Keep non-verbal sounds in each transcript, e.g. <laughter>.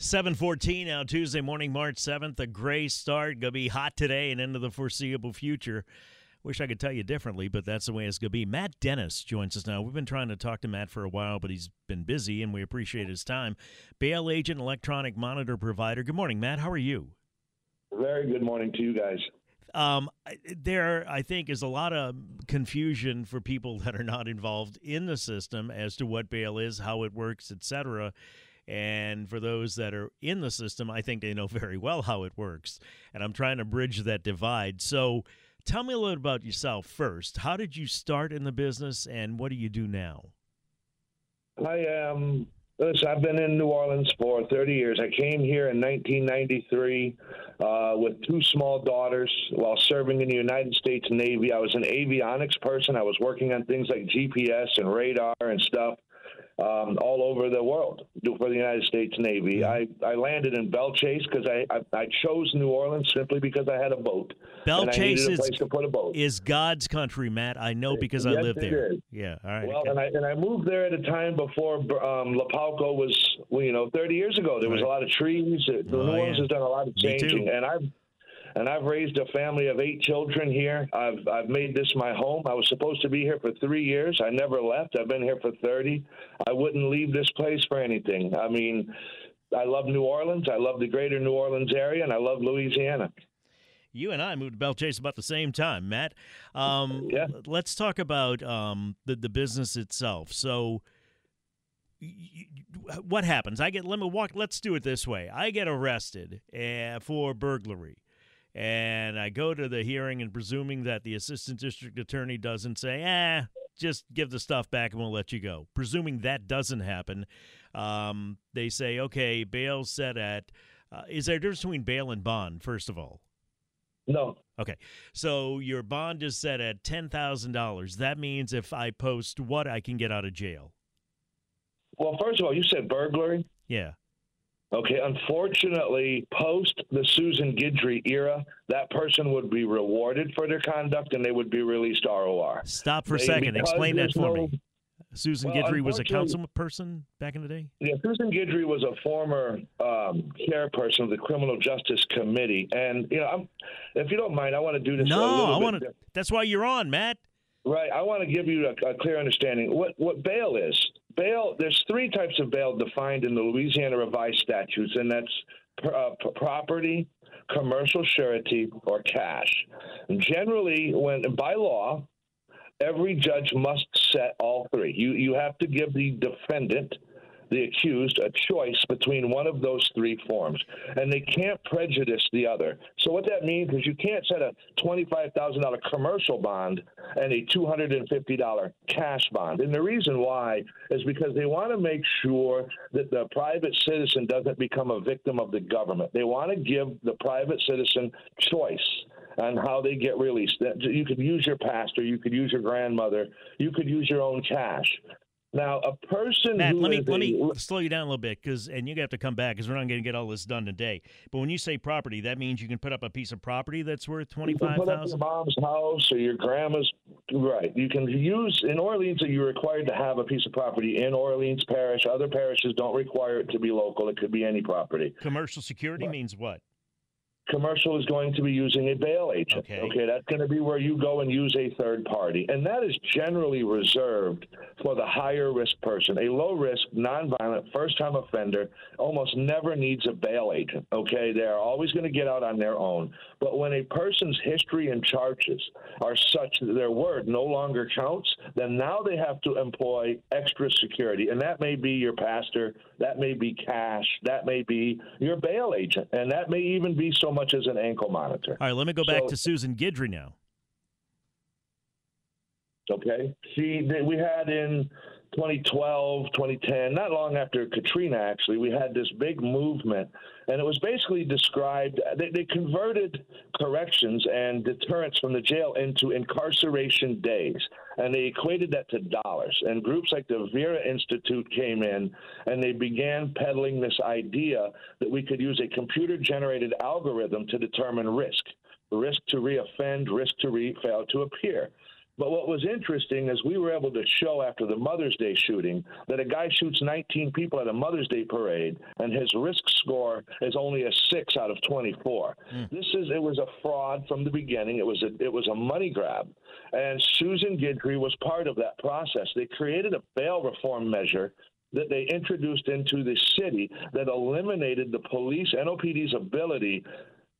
714 now Tuesday morning, March 7th. A gray start. Going to be hot today and into the foreseeable future. Wish I could tell you differently, but that's the way it's going to be. Matt Dennis joins us now. We've been trying to talk to Matt for a while, but he's been busy, and we appreciate his time. Bail agent, electronic monitor provider. Good morning, Matt. How are you? Very good morning to you guys. Um, there, I think, is a lot of confusion for people <laughs> that are not involved in the system as to what bail is, how it works, etc. And for those that are in the system, I think they know <laughs> very well how it works. And I'm trying to bridge that divide. So tell me a little about yourself first. How did you start in the business and what do you do now? I am. Listen, I've been in New Orleans for 30 years. I came here in 1993 uh, with two small daughters while serving in the United States Navy. I was an avionics person. I was working on things like GPS and radar and stuff um, all over the world for the United States Navy. I, I landed in Belle Chasse because I, I, I chose New Orleans simply because I had a boat. Belle Chasse is, is God's country, Matt. I know because yes, I lived there. Is. Yeah, all right. Well, okay. and I and I moved there at a time before um, Lapalco was, well, you know, 30 years ago. There was right. a lot of trees. Oh, New Orleans yeah. has done a lot of changing, and I've and I've raised a family of eight children here. I've I've made this my home. I was supposed to be here for three years. I never left. I've been here for thirty. I wouldn't leave this place for anything. I mean, I love New Orleans. I love the greater New Orleans area, and I love Louisiana. You and I moved to Belle Chasse about the same time, Matt. Um, yeah. Let's talk about um, the the business itself. So what happens? I get let me walk. Let's do it this way. I get arrested uh, for burglary and I go to the hearing and presuming that the assistant district attorney doesn't say, eh, just give the stuff back and we'll let you go. Presuming that doesn't happen, um, they say, okay, bail set at. Uh, is there a difference between bail and bond, first of all? No. Okay. So your bond is set at $10,000. That means if I post what, I can get out of jail. Well, first of all, you said burglary. Yeah. Okay, unfortunately, post the Susan Guidry era, that person would be rewarded for their conduct and they would be released ROR. Stop for a They- second. Explain that for no- me. Susan Well, Guidry was a unfortunately- council person back in the day? Yeah, Susan Guidry was a former um, chairperson of the Criminal Justice Committee, and you know, I'm, if you don't mind, I want to do this. No, I want to. That's why you're on, Matt. Right. I want to give you a, a clear understanding. What what bail is? Bail. There's three types of bail defined in the Louisiana revised statutes, and that's uh, property, commercial surety, or cash. Generally, when by law, every judge must set all three. You you have to give the defendant the accused a choice between one of those three forms, and they can't prejudice the other. So what that means is you can't set a twenty-five thousand dollar commercial bond and a two hundred and fifty dollar cash bond. And the reason why is because they want to make sure that the private citizen doesn't become a victim of the government. They want to give the private citizen choice on how they get released. You could use your pastor, you could use your grandmother, you could use your own cash. Now, a person Matt, let me let a- me slow you down a little bit because, and you have to come back because we're not going to get all this done today. But when you say property, that means you can put up a piece of property that's worth twenty You can put up your mom's house or your grandma's. Right. You can use in Orleans. You're required to have a piece of property in Orleans Parish. Other parishes don't require it to be local. It could be any property. Commercial security means what? Commercial is going to be using a bail agent. Okay. that's going to be where you go and use a third party, and that is generally reserved for the higher risk person. A low risk, nonviolent, first time offender almost never needs a bail agent. Okay, they are always going to get out on their own. But when a person's history and charges are such that their word no longer counts, then now they have to employ extra security, and that may be your pastor, that may be cash, that may be your bail agent, and that may even be so much as an ankle monitor. All right, let me go back So- to Susan Guidry now. Okay, she we had in 2012, 2010, not long after Katrina, actually, we had this big movement, and it was basically described. They, they converted corrections and deterrence from the jail into incarceration days, and they equated that to dollars. And groups like the Vera Institute came in, and they began peddling this idea that we could use a computer-generated algorithm to determine risk risk to reoffend, risk to re- fail to appear. But what was interesting is we were able to show after the Mother's Day shooting that a guy shoots 19 people at a Mother's Day parade and his risk score is only a six out of 24. Mm. This is it was a fraud from the beginning. It was a it was a money grab, and Susan Guidry was part of that process. They created a bail reform measure that they introduced into the city that eliminated the police NOPD's ability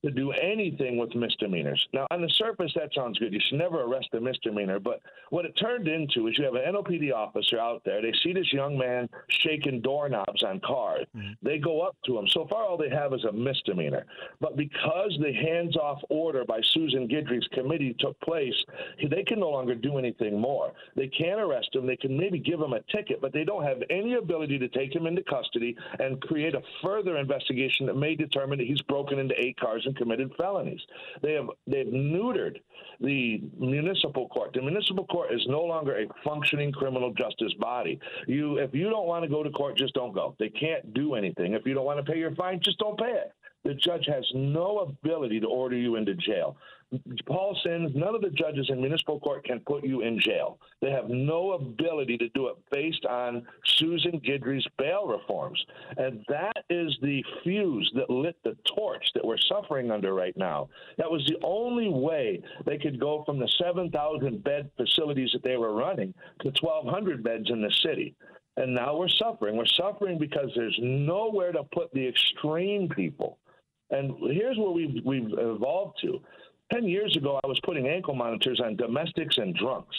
to do anything with misdemeanors. Now, on the surface, that sounds good. You should never arrest a misdemeanor. But what it turned into is you have an NOPD officer out there. They see this young man shaking doorknobs on cars. Mm-hmm. They go up to him. So far, all they have is a misdemeanor. But because the hands off order by Susan Guidry's committee took place, they can no longer do anything more. They can't arrest him. They can maybe give him a ticket, but they don't have any ability to take him into custody and create a further investigation that may determine that he's broken into eight cars and committed felonies. They have they've neutered the municipal court. The municipal court is no longer a functioning criminal justice body. You if you don't want to go to court, just don't go. They can't do anything. If you don't want to pay your fine, just don't pay it. The judge has no ability to order you into jail. Paul Sens, none of the judges in municipal court can put you in jail. They have no ability to do it based on Susan Guidry's bail reforms. And that is the fuse that lit the torch that we're suffering under right now. That was the only way they could go from the 7,000 bed facilities that they were running to 1,200 beds in the city. And now we're suffering. We're suffering because there's nowhere to put the extreme people. And here's where we've, we've evolved to. 10 years ago, I was putting ankle monitors on domestics and drunks.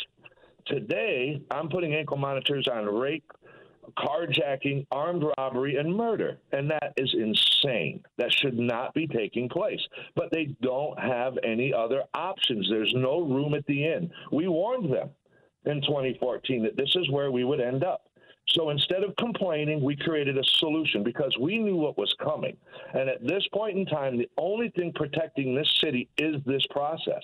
Today, I'm putting ankle monitors on rape, carjacking, armed robbery, and murder. And that is insane. That should not be taking place. But they don't have any other options. There's no room at the inn. We warned them in 2014 that this is where we would end up. So instead of complaining, we created a solution because we knew what was coming. And at this point in time, the only thing protecting this city is this process.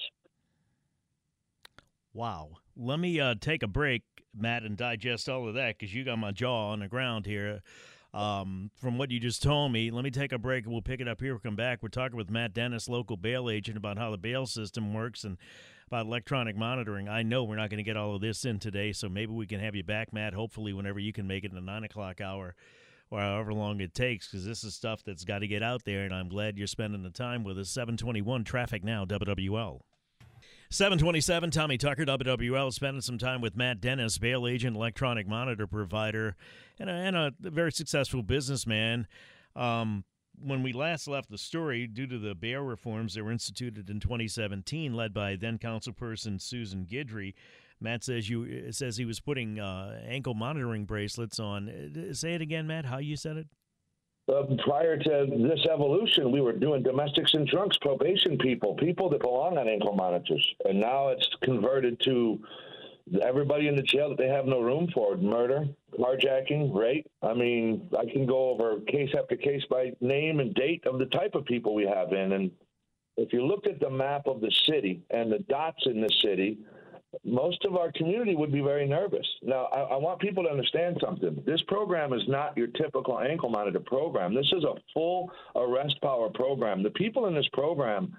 Wow. Let me uh, take a break, Matt, and digest all of that because you got my jaw on the ground here. Um, from what you just told me, let me take a break and we'll pick it up here. We'll come back. We're talking with Matt Dennis, local bail agent, about how the bail system works and about electronic monitoring. I know we're not going to get all of this in today, so maybe we can have you back, Matt, hopefully whenever you can make it in the 9 o'clock hour or however long it takes, because this is stuff that's got to get out there, and I'm glad you're spending the time with us. 721 Traffic Now, WWL. 727, Tommy Tucker, WWL, spending some time with Matt Dennis, bail agent, electronic monitor provider, and a, and a very successful businessman. Um, when we last left the story, due to the bail reforms that were instituted in 2017, led by then councilperson Susan Guidry, Matt says you says he was putting uh, ankle monitoring bracelets on. Uh, say it again, Matt. How you said it? Uh, prior to this evolution, we were doing domestics and drunks, probation people, people that belong on ankle monitors, and now it's converted to everybody in the jail that they have no room for murder, carjacking, rape. I mean, I can go over case after case by name and date of the type of people we have in. And if you look at the map of the city and the dots in the city, most of our community would be very nervous. Now, I, I, want people to understand something. This program is not your typical ankle monitor program. This is a full arrest power program. The people in this program,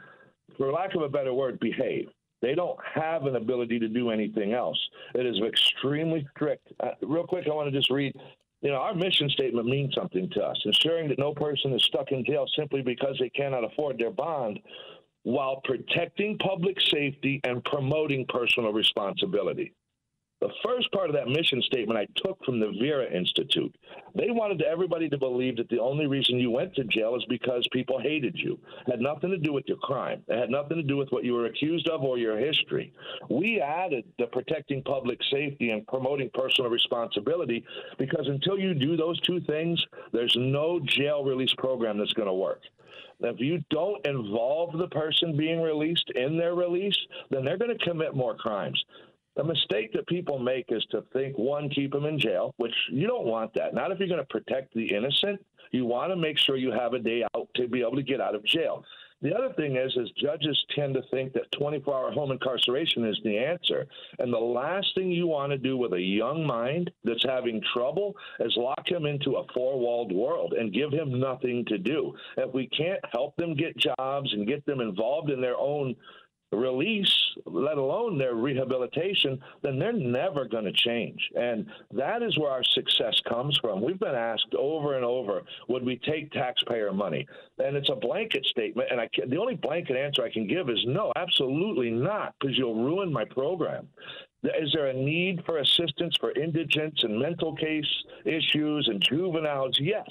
for lack of a better word, behave. They don't have an ability to do anything else. It is extremely strict. Uh, real quick, I want to just read. You know, our mission statement means something to us, ensuring that no person is stuck in jail simply because they cannot afford their bond while protecting public safety and promoting personal responsibility. The first part of that mission statement I took from the Vera Institute. They wanted everybody to believe that the only reason you went to jail is because people hated you. It had nothing to do with your crime. It had nothing to do with what you were accused of or your history. We added the protecting public safety and promoting personal responsibility because until you do those two things, there's no jail release program that's going to work. If you don't involve the person being released in their release, then they're going to commit more crimes. The mistake that people make is to think one, keep them in jail, which you don't want that. Not if you're going to protect the innocent. You want to make sure you have a day out to be able to get out of jail. The other thing is, is judges tend to think that 24-hour home incarceration is the answer, and the last thing you want to do with a young mind that's having trouble is lock him into a four-walled world and give him nothing to do. If we can't help them get jobs and get them involved in their own release, let alone their rehabilitation, then they're never going to change. And that is where our success comes from. We've been asked over and over, would we take taxpayer money? And it's a blanket statement. And I can, the only blanket answer I can give is no, absolutely not, because you'll ruin my program. Is there a need for assistance for indigents and mental case issues and juveniles? Yes,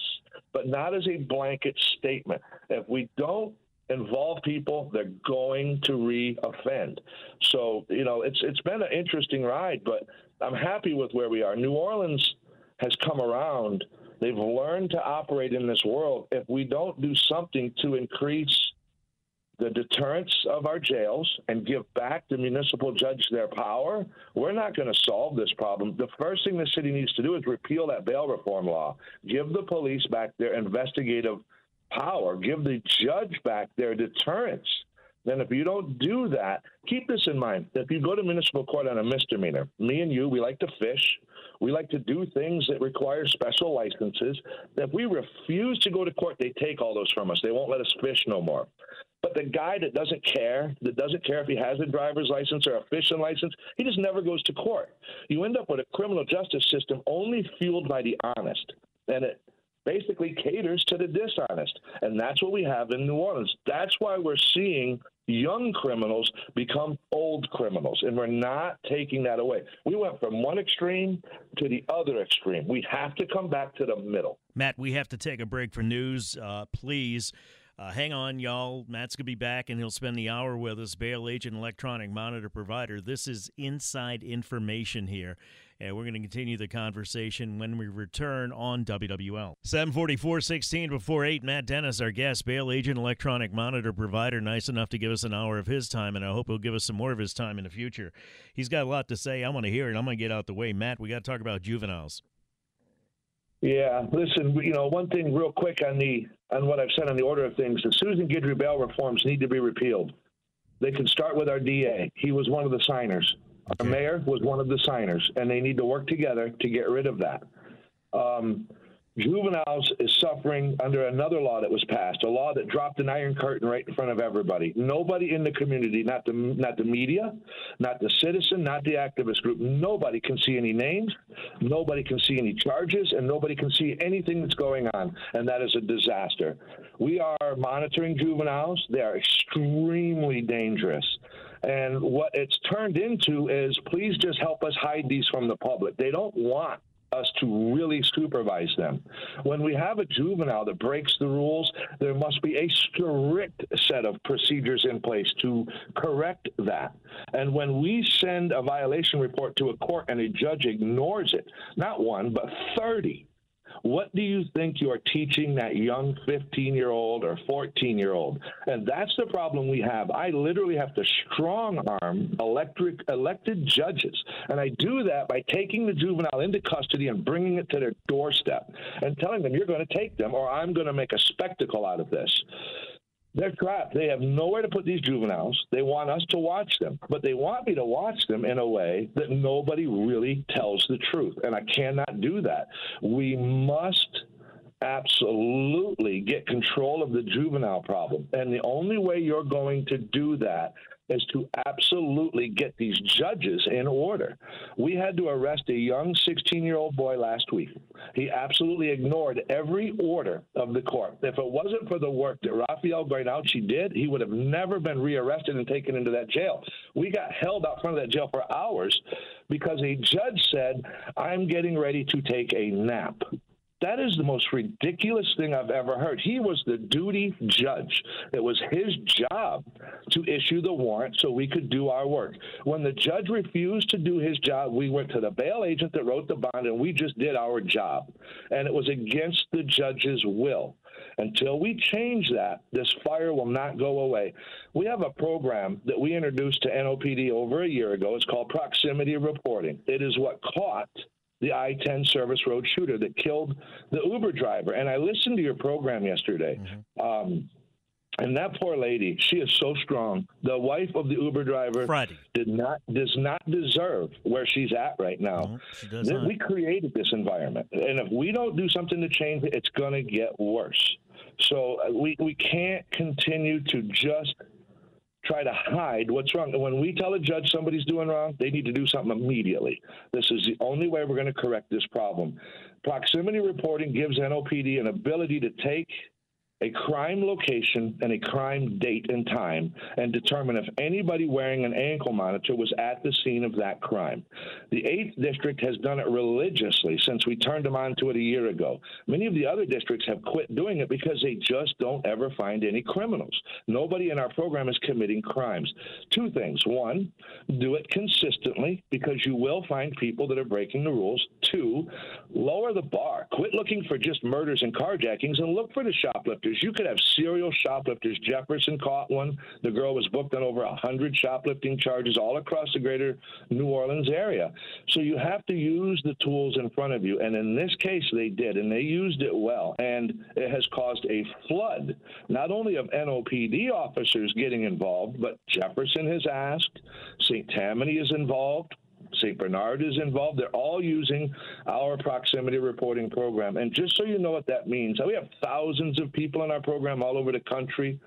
but not as a blanket statement. If we don't involve people, they're going to re-offend. So you know, it's it's been an interesting ride, but I'm happy with where we are. New Orleans has come around. They've learned to operate in this world. If we don't do something to increase the deterrence of our jails and give back the municipal judge their power, we're not going to solve this problem. The first thing the city needs to do is repeal that bail reform law, give the police back their investigative power, give the judge back their deterrence. Then, if you don't do that, keep this in mind. If you go to municipal court on a misdemeanor, me and you, we like to fish. We like to do things that require special licenses. If we refuse to go to court, they take all those from us. They won't let us fish no more. But the guy that doesn't care, that doesn't care if he has a driver's license or a fishing license, he just never goes to court. You end up with a criminal justice system only fueled by the honest. And it basically caters to the dishonest. And that's what we have in New Orleans. That's why we're seeing young criminals become old criminals, and we're not taking that away. We went from one extreme to the other extreme. We have to come back to the middle. Matt, we have to take a break for news. Uh, please. Uh, hang on, y'all. Matt's going to be back and he'll spend the hour with us, bail agent electronic monitor provider. This is inside information here. And we're going to continue the conversation when we return on WWL. 744 16 before 8. Matt Dennis, our guest, bail agent, electronic monitor provider, nice enough to give us an hour of his time, and I hope he'll give us some more of his time in the future. He's got a lot to say. I want to hear it. I'm going to get out the way. Matt, we got to talk about juveniles. Yeah, listen, you know, one thing real quick on the on what I've said on the order of things, the Susan Guidry bail reforms need to be repealed. They can start with our DA. He was one of the signers. Our mayor was one of the signers, and they need to work together to get rid of that. Um, juveniles is suffering under another law that was passed, a law that dropped an iron curtain right in front of everybody. Nobody in the community, not the not the media, not the citizen, not the activist group, nobody can see any names, nobody can see any charges, and nobody can see anything that's going on, and that is a disaster. We are monitoring juveniles. They are extremely dangerous. And what it's turned into is please just help us hide these from the public. They don't want us to really supervise them. When we have a juvenile that breaks the rules, there must be a strict set of procedures in place to correct that. And when we send a violation report to a court and a judge ignores it, not one, but 30, what do you think you are teaching that young 15 year old or 14 year old? And that's the problem we have. I literally have to strong arm electric, elected judges. And I do that by taking the juvenile into custody and bringing it to their doorstep and telling them, you're going to take them or I'm going to make a spectacle out of this. They're trapped. They have nowhere to put these juveniles. They want us to watch them, but they want me to watch them in a way that nobody really tells the truth. And I cannot do that. We must absolutely get control of the juvenile problem. And the only way you're going to do that is to absolutely get these judges in order. We had to arrest a young 16 year old boy last week. He absolutely ignored every order of the court. If it wasn't for the work that Rafael Guarnauchi did, he would have never been rearrested and taken into that jail. We got held out front of that jail for hours because a judge said, I'm getting ready to take a nap. That is the most ridiculous thing I've ever heard. He was the duty judge. It was his job to issue the warrant so we could do our work. When the judge refused to do his job, we went to the bail agent that wrote the bond and we just did our job. And it was against the judge's will. Until we change that, this fire will not go away. We have a program that we introduced to NOPD over a year ago. It's called proximity reporting. It is what caught the I 10 service road shooter that killed the Uber driver. And I listened to your program yesterday. Mm-hmm. Um, and that poor lady, she is so strong. The wife of the Uber driver Friday. did not does not deserve where she's at right now. No, we created this environment, and if we don't do something to change it, it's going to get worse. So uh, we we can't continue to just try to hide what's wrong. When we tell a judge somebody's doing wrong, they need to do something immediately. This is the only way we're going to correct this problem. Proximity reporting gives NOPD an ability to take a crime location and a crime date and time and determine if anybody wearing an ankle monitor was at the scene of that crime. The 8th District has done it religiously since we turned them on to it a year ago. Many of the other districts have quit doing it because they just don't ever find any criminals. Nobody in our program is committing crimes. Two things. One, do it consistently because you will find people that are breaking the rules. Two, lower the bar. Quit looking for just murders and carjackings and look for the shoplifters You could have serial shoplifters. Jefferson caught one. The girl was booked on over 100 shoplifting charges all across the greater New Orleans area. So you have to use the tools in front of you. And in this case, they did, and they used it well. And it has caused a flood, not only of NOPD officers getting involved, but Jefferson has asked, St. Tammany is involved. St. Bernard is involved. They're all using our proximity reporting program. And just so you know what that means, we have thousands of people in our program all over the country.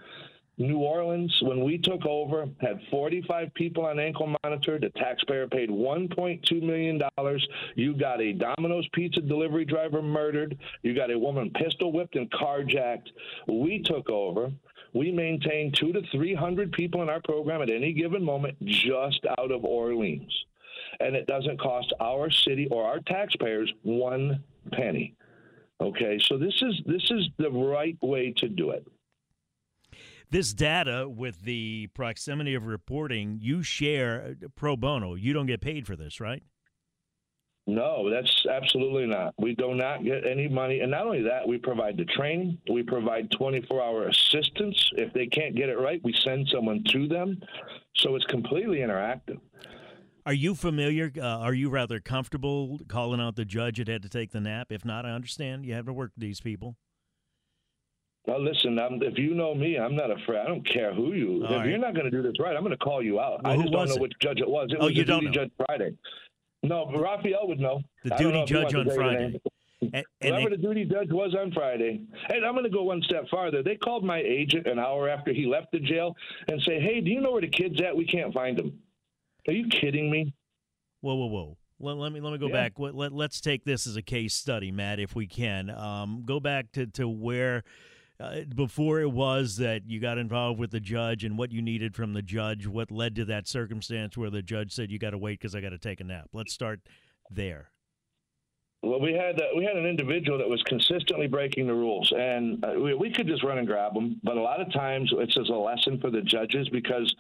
New Orleans, when we took over, had 45 people on ankle monitor. The taxpayer paid $1.2 million. You got a Domino's pizza delivery driver murdered. You got a woman pistol whipped and carjacked. We took over. We maintain two to 300 people in our program at any given moment just out of Orleans and it doesn't cost our city or our taxpayers one penny. Okay, so this is this is the right way to do it. This data with the proximity of reporting, you share uh, pro bono. You don't get paid for this, right? No, that's absolutely not. We do not get any money. And not only that, we provide the training, we provide 24 hour assistance. If they can't get it right, we send someone to them. So it's completely interactive. Are you familiar? Uh, are you rather comfortable calling out the judge that had to take the nap? If not, I understand you have to work with these people. Well, listen, I'm, if you know me, I'm not afraid. I don't care who you. All if right. you're not going to do this right, I'm going to call you out. Well, I just don't know it? which judge it was. It oh, was you the don't duty know. judge Friday. No, Raphael would know. The duty judge on Friday. And, and Whoever the duty judge was on Friday. And I'm going to go one step farther. They called my agent an hour after he left the jail and say, "Hey, do you know where the kid's at? We can't find him." Are you kidding me? Whoa, whoa, whoa. Let, let me let me go yeah. back. Let, let, us take this as a case study, Matt, if we can. Um, go back to, to where uh, before it was that you got involved with the judge and what you needed from the judge, what led to that circumstance where the judge said, you got to wait because I got to take a nap. Let's start there. Well, we had uh, we had an individual that was consistently breaking the rules, and uh, we, we, could just run and grab them. But a lot of times, it's as a lesson for the judges because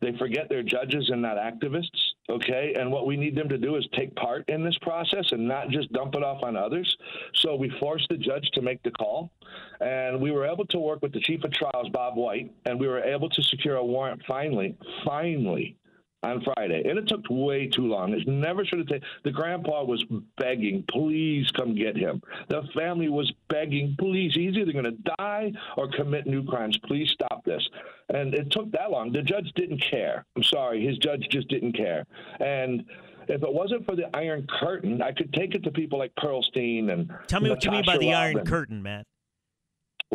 they forget they're judges and not activists. Okay, and what we need them to do is take part in this process and not just dump it off on others. So we forced the judge to make the call, and we were able to work with the chief of trials, Bob White, and we were able to secure a warrant finally, finally on Friday, and it took way too long. It never should have taken. The grandpa was begging, "Please come get him." The family was begging, "Please, he's either going to die or commit new crimes. Please stop this." And it took that long. The judge didn't care. I'm sorry, his judge just didn't care. And if it wasn't for the Iron Curtain, I could take it to people like Perlstein and. Tell me Natasha what you mean by the Robin. Iron Curtain, Matt.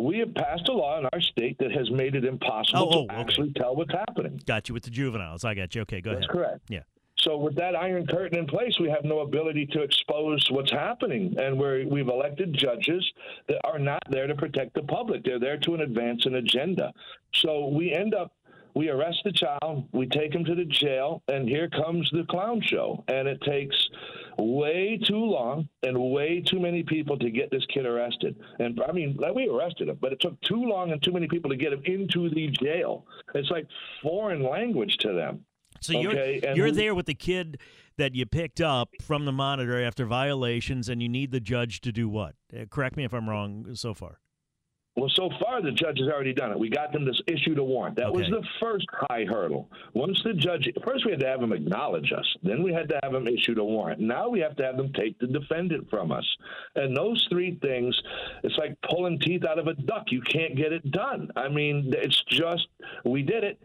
We have passed a law in our state that has made it impossible oh, oh, to okay. actually tell what's happening. Got you with the juveniles. I got you. Okay, go That's ahead. correct. Yeah. So with that iron curtain in place, we have no ability to expose what's happening, and we we've elected judges that are not there to protect the public. They're there to advance an agenda. So we end up we arrest the child, we take him to the jail, and here comes the clown show. And it takes way too long and way too many people to get this kid arrested. And I mean, we arrested him, but it took too long and too many people to get him into the jail. It's like foreign language to them. So okay? you're you're there with the kid that you picked up from the monitor after violations, and you need the judge to do what? Uh, correct me if I'm wrong so far. Well, so far the judge has already done it. We got them to issue a warrant. That was the first high hurdle. Once the judge, first we had to have him acknowledge us. Then we had to have him issue a warrant. Now we have to have them take the defendant from us. And those three things, it's like pulling teeth out of a duck. You can't get it done. I mean, it's just we did it.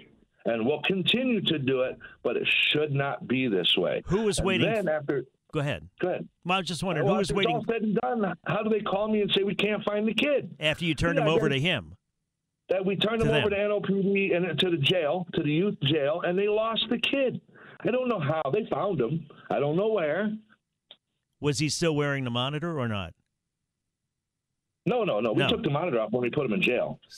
And we'll continue to do it, but it should not be this way. Who was And waiting? Then after, Go ahead. go ahead. Well, I was just wondering Well, who was waiting all said and done, how do they call me and say we can't find the kid? after you turned Yeah, him over to him. that we turned To them over to NOPD and to the jail, to the youth jail, and they lost the kid. I don't know how they found him. I don't know where. Was he still wearing the monitor or not? No, no, no. We No. took the monitor off when we put him in jail. <laughs>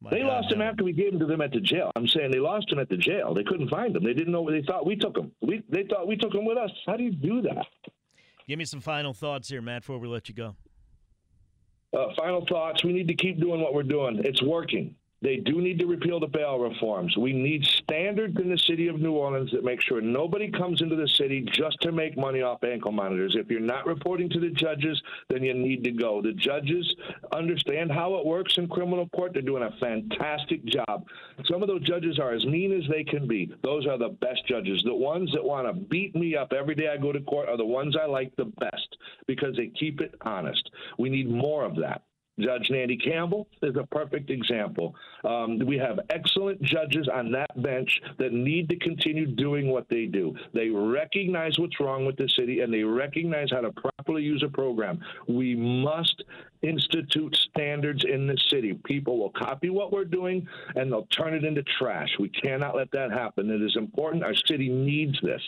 My they God, lost him after we gave him to them at the jail. I'm saying they lost him at the jail. They couldn't find him. They didn't know where they thought we took him. We they thought we took him with us. How do you do that? Give me some final thoughts here, Matt, before we let you go. Uh, final thoughts. We need to keep doing what we're doing. It's working. They do need to repeal the bail reforms. We need standards in the city of New Orleans that make sure nobody comes into the city just to make money off ankle monitors. If you're not reporting to the judges, then you need to go. The judges understand how it works in criminal court. They're doing a fantastic job. Some of those judges are as mean as they can be. Those are the best judges. The ones that want to beat me up every day I go to court are the ones I like the best because they keep it honest. We need more of that. Judge Nandi Campbell is a perfect example. Um, we have excellent judges on that bench that need to continue doing what they do. They recognize what's wrong with the city and they recognize how to properly use a program. We must institute standards in the city. People will copy what we're doing and they'll turn it into trash. We cannot let that happen. It is important. Our city needs this.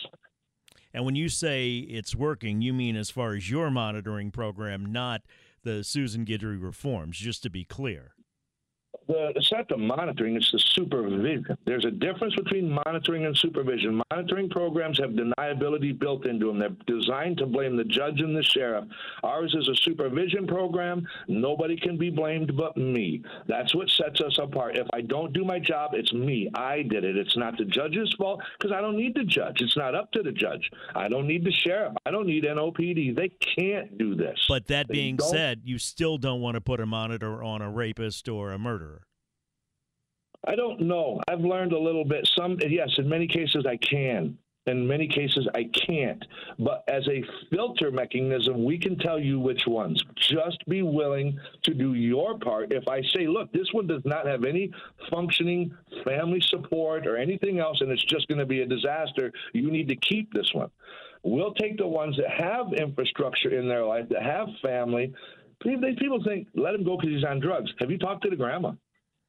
And when you say it's working, you mean as far as your monitoring program, not the Susan Guidry reforms, just to be clear. The, it's not the monitoring, it's the supervision. There's a difference between monitoring and supervision. Monitoring programs have deniability built into them. They're designed to blame the judge and the sheriff. Ours is a supervision program. Nobody can be blamed but me. That's what sets us apart. If I don't do my job, it's me. I did it. It's not the judge's fault because I don't need the judge. It's not up to the judge. I don't need the sheriff. I don't need NOPD. They can't do this. But that They being don't- said, you still don't want to put a monitor on a rapist or a murderer. I don't know. I've learned a little bit. Some, yes, in many cases I can. In many cases I can't. But as a filter mechanism, we can tell you which ones. Just be willing to do your part. If I say, look, this one does not have any functioning family support or anything else, and it's just going to be a disaster, you need to keep this one. We'll take the ones that have infrastructure in their life, that have family. People think, let him go because he's on drugs. Have you talked to the grandma?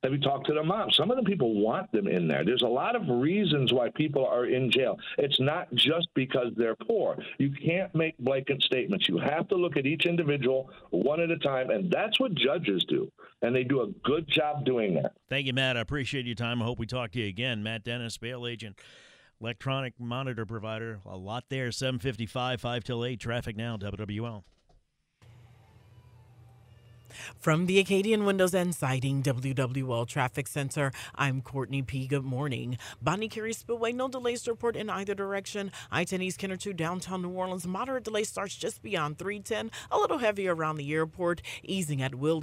Have you talked to the mom? Some of the people want them in there. There's a lot of reasons why people are in jail. It's not just because they're poor. You can't make blanket statements. You have to look at each individual one at a time, and that's what judges do. And they do a good job doing that. Thank you, Matt. I appreciate your time. I hope we talk to you again. Matt Dennis, bail agent, electronic monitor provider. A lot there. 755, 5 till 8. Traffic now, WWL. From the Acadian Windows and Siding WWL Traffic Center, I'm Courtney P. Good morning. Bonnet Carre Spillway, no delays to report in either direction. I 10 East Kenner to downtown New Orleans. Moderate delay starts just beyond 310, a little heavier around the airport, easing at Will.